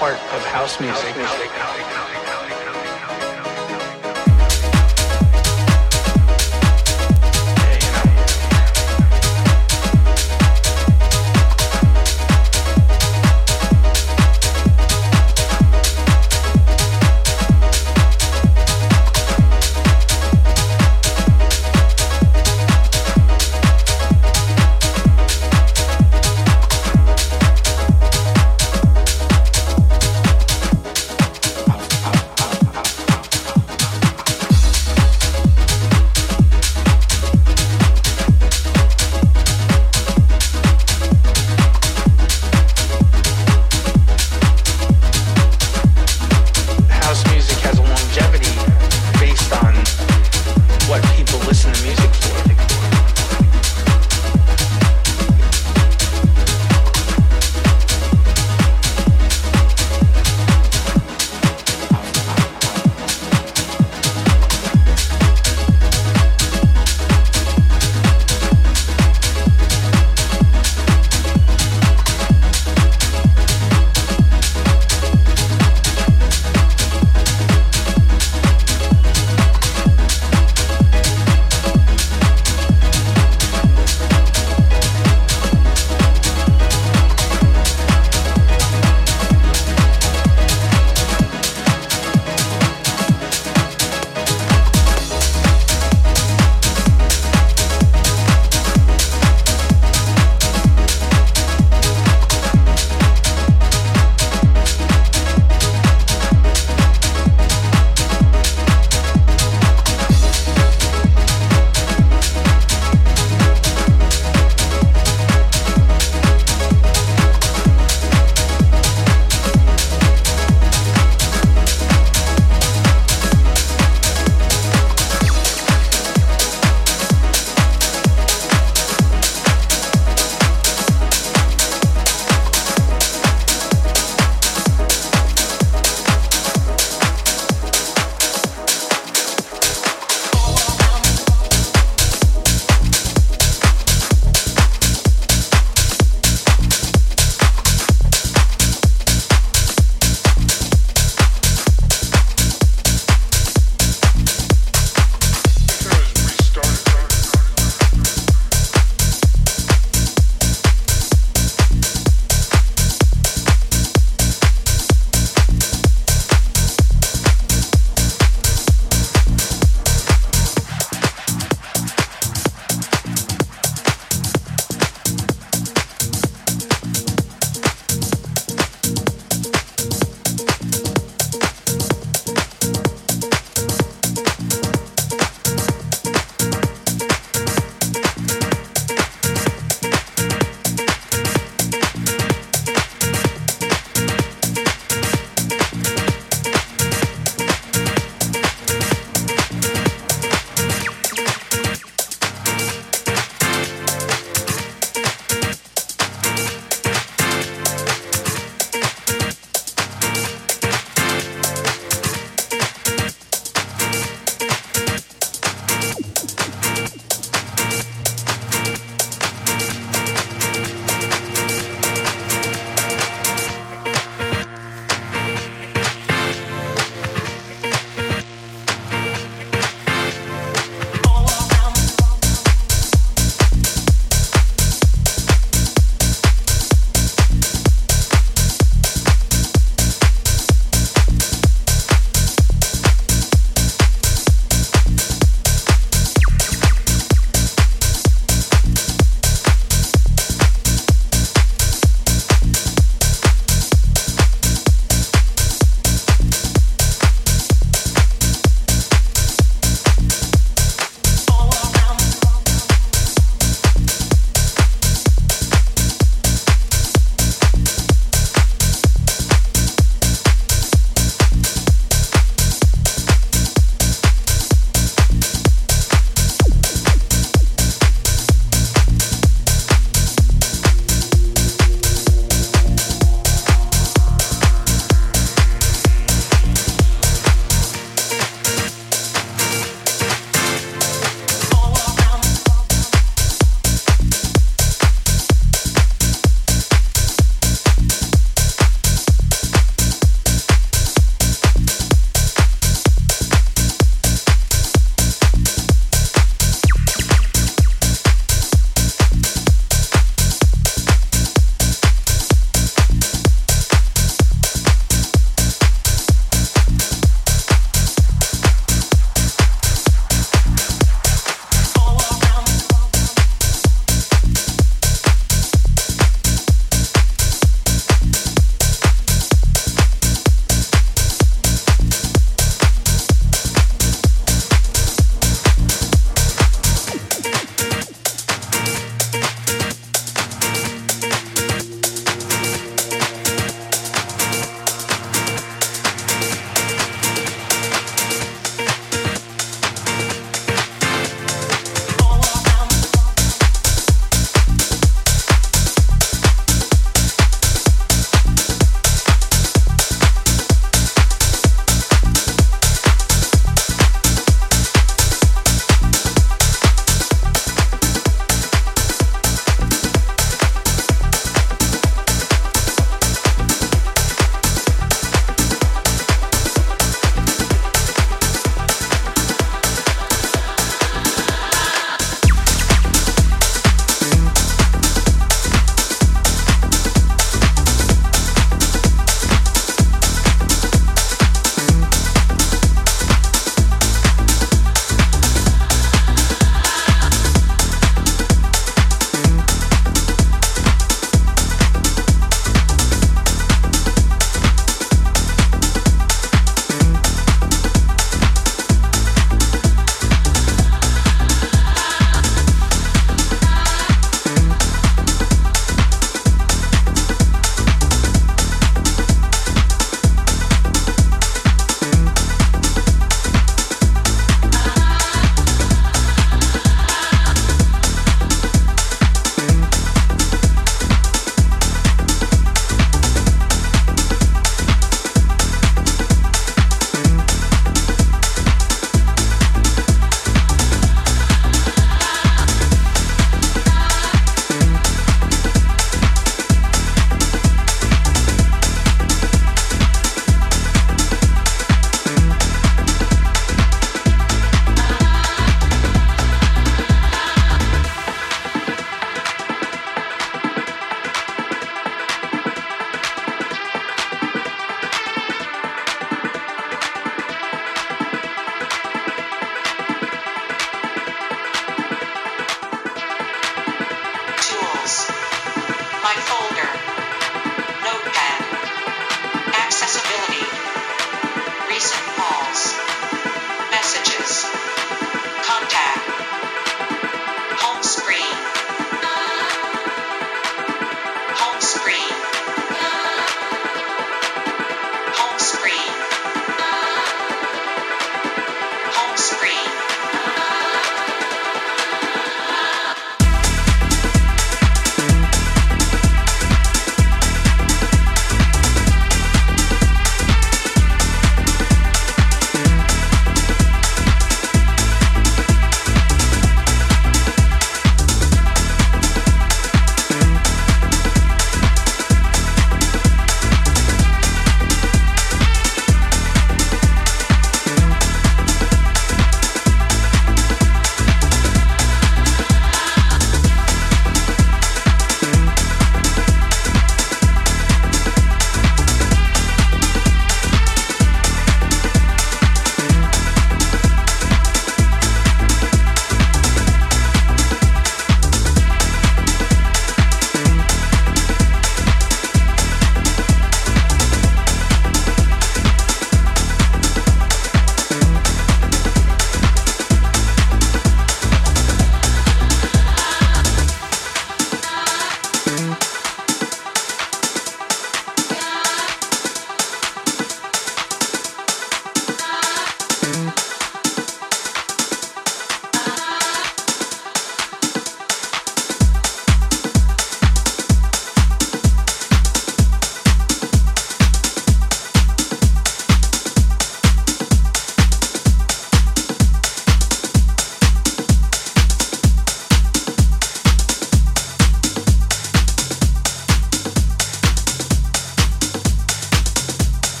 Heart of house music. House music.